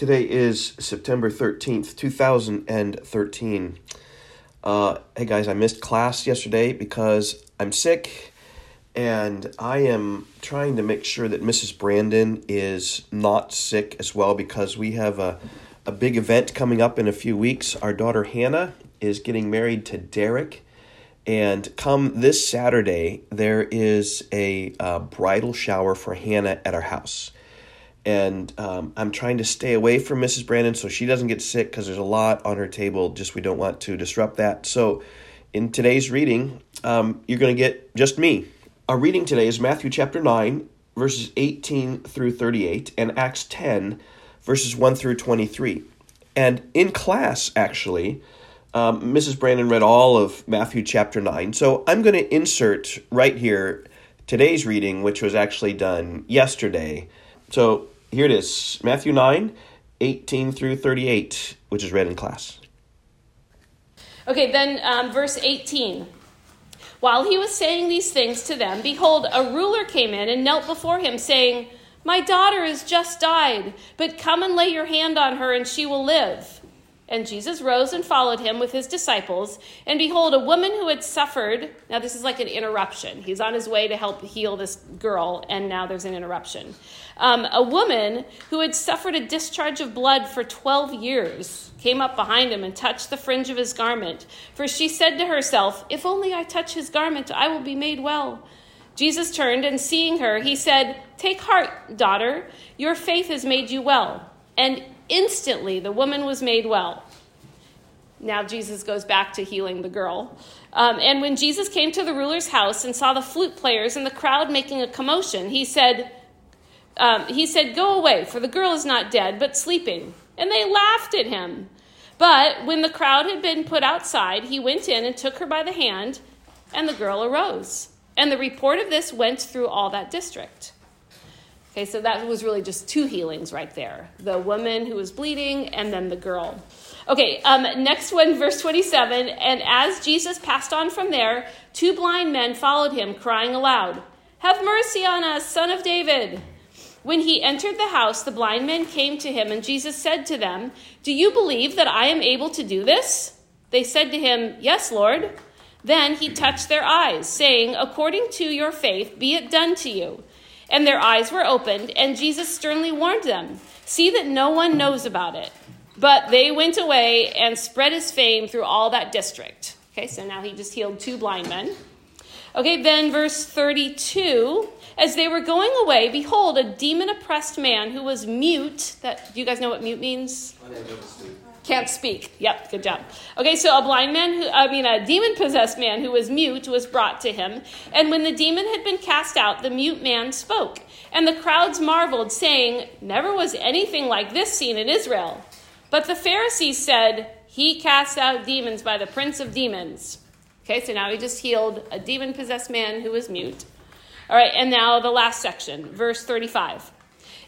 Today is September 13th, 2013. Uh, hey guys, I missed class yesterday because I'm sick and I am trying to make sure that Mrs. Brandon is not sick as well because we have a, a big event coming up in a few weeks. Our daughter Hannah is getting married to Derek. And come this Saturday, there is a uh, bridal shower for Hannah at our house and um, I'm trying to stay away from Mrs. Brandon so she doesn't get sick because there's a lot on her table. Just we don't want to disrupt that. So, in today's reading, um, you're going to get just me. Our reading today is Matthew chapter 9, verses 18 through 38, and Acts 10, verses 1 through 23. And in class, actually, um, Mrs. Brandon read all of Matthew chapter 9. So I'm going to insert right here today's reading, which was actually done yesterday. So here it is Matthew 9, 18 through 38, which is read in class. Okay, then um, verse 18. While he was saying these things to them, behold, a ruler came in and knelt before him, saying, My daughter has just died, but come and lay your hand on her, and she will live. And Jesus rose and followed him with his disciples. And behold, a woman who had suffered. Now, this is like an interruption. He's on his way to help heal this girl, and now there's an interruption. Um, a woman who had suffered a discharge of blood for 12 years came up behind him and touched the fringe of his garment. For she said to herself, If only I touch his garment, I will be made well. Jesus turned and seeing her, he said, Take heart, daughter, your faith has made you well. And instantly the woman was made well. Now Jesus goes back to healing the girl. Um, and when Jesus came to the ruler's house and saw the flute players and the crowd making a commotion, he said, um, he said, Go away, for the girl is not dead, but sleeping. And they laughed at him. But when the crowd had been put outside, he went in and took her by the hand, and the girl arose. And the report of this went through all that district. Okay, so that was really just two healings right there the woman who was bleeding and then the girl. Okay, um, next one, verse 27. And as Jesus passed on from there, two blind men followed him, crying aloud, Have mercy on us, son of David. When he entered the house, the blind men came to him, and Jesus said to them, Do you believe that I am able to do this? They said to him, Yes, Lord. Then he touched their eyes, saying, According to your faith, be it done to you. And their eyes were opened, and Jesus sternly warned them See that no one knows about it. But they went away and spread his fame through all that district. Okay, so now he just healed two blind men. Okay, then verse 32 as they were going away, behold, a demon oppressed man who was mute. That do you guys know what mute means? Can't speak. Yep, good job. Okay, so a blind man who, I mean, a demon possessed man who was mute was brought to him. And when the demon had been cast out, the mute man spoke. And the crowds marveled, saying, Never was anything like this seen in Israel. But the Pharisees said, He casts out demons by the prince of demons. Okay, so now he just healed a demon possessed man who was mute. All right, and now the last section, verse 35.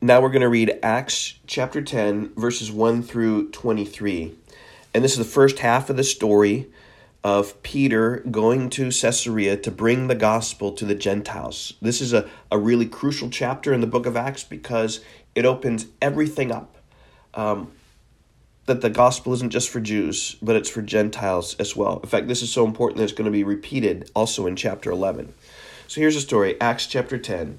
Now we're going to read Acts chapter 10, verses 1 through 23. And this is the first half of the story of Peter going to Caesarea to bring the gospel to the Gentiles. This is a, a really crucial chapter in the book of Acts because it opens everything up. Um, that the gospel isn't just for Jews, but it's for Gentiles as well. In fact, this is so important that it's going to be repeated also in chapter 11. So here's the story Acts chapter 10,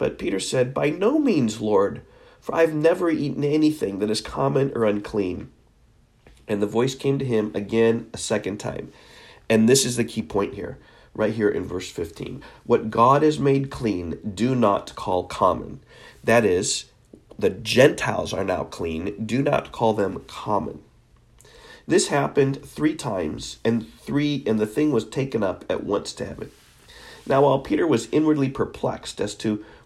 But Peter said, By no means, Lord, for I have never eaten anything that is common or unclean. And the voice came to him again a second time. And this is the key point here right here in verse 15. What God has made clean, do not call common. That is, the Gentiles are now clean, do not call them common. This happened three times, and three and the thing was taken up at once to heaven. Now while Peter was inwardly perplexed as to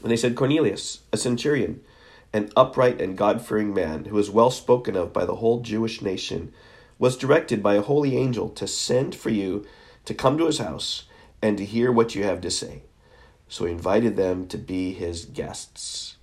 And they said, Cornelius, a centurion, an upright and God fearing man, who is well spoken of by the whole Jewish nation was directed by a holy angel to send for you to come to his house and to hear what you have to say. So he invited them to be his guests.